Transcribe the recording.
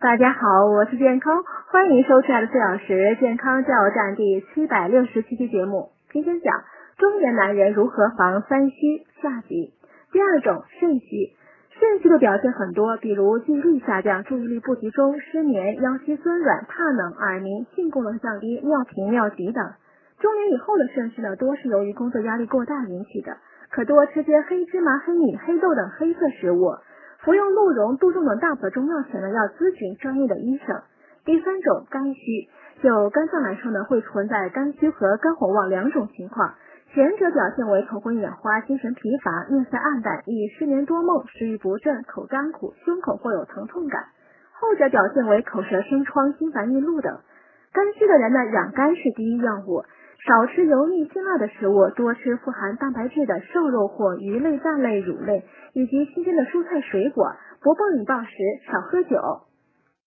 大家好，我是健康，欢迎收看的四小时健康加油站第七百六十七期节目。今天讲中年男人如何防三虚下集。第二种肾虚，肾虚的表现很多，比如记忆力下降、注意力不集中、失眠、腰膝酸软、怕冷、耳鸣、性功能降低、尿频尿急等。中年以后的肾虚呢，多是由于工作压力过大引起的，可多吃些黑芝麻、黑米、黑豆等黑色食物。服用鹿茸、杜仲等大补中药前呢，要咨询专业的医生。第三种肝虚，就肝脏来说呢，会存在肝虚和肝火旺两种情况。前者表现为头昏眼花、精神疲乏、面色暗淡、易失眠多梦、食欲不振、口干苦、胸口会有疼痛感；后者表现为口舌生疮、心烦易怒等。肝虚的人呢，养肝是第一要务。少吃油腻辛辣的食物，多吃富含蛋白质的瘦肉或鱼类、蛋类、乳类，以及新鲜的蔬菜水果。不暴饮暴食，少喝酒。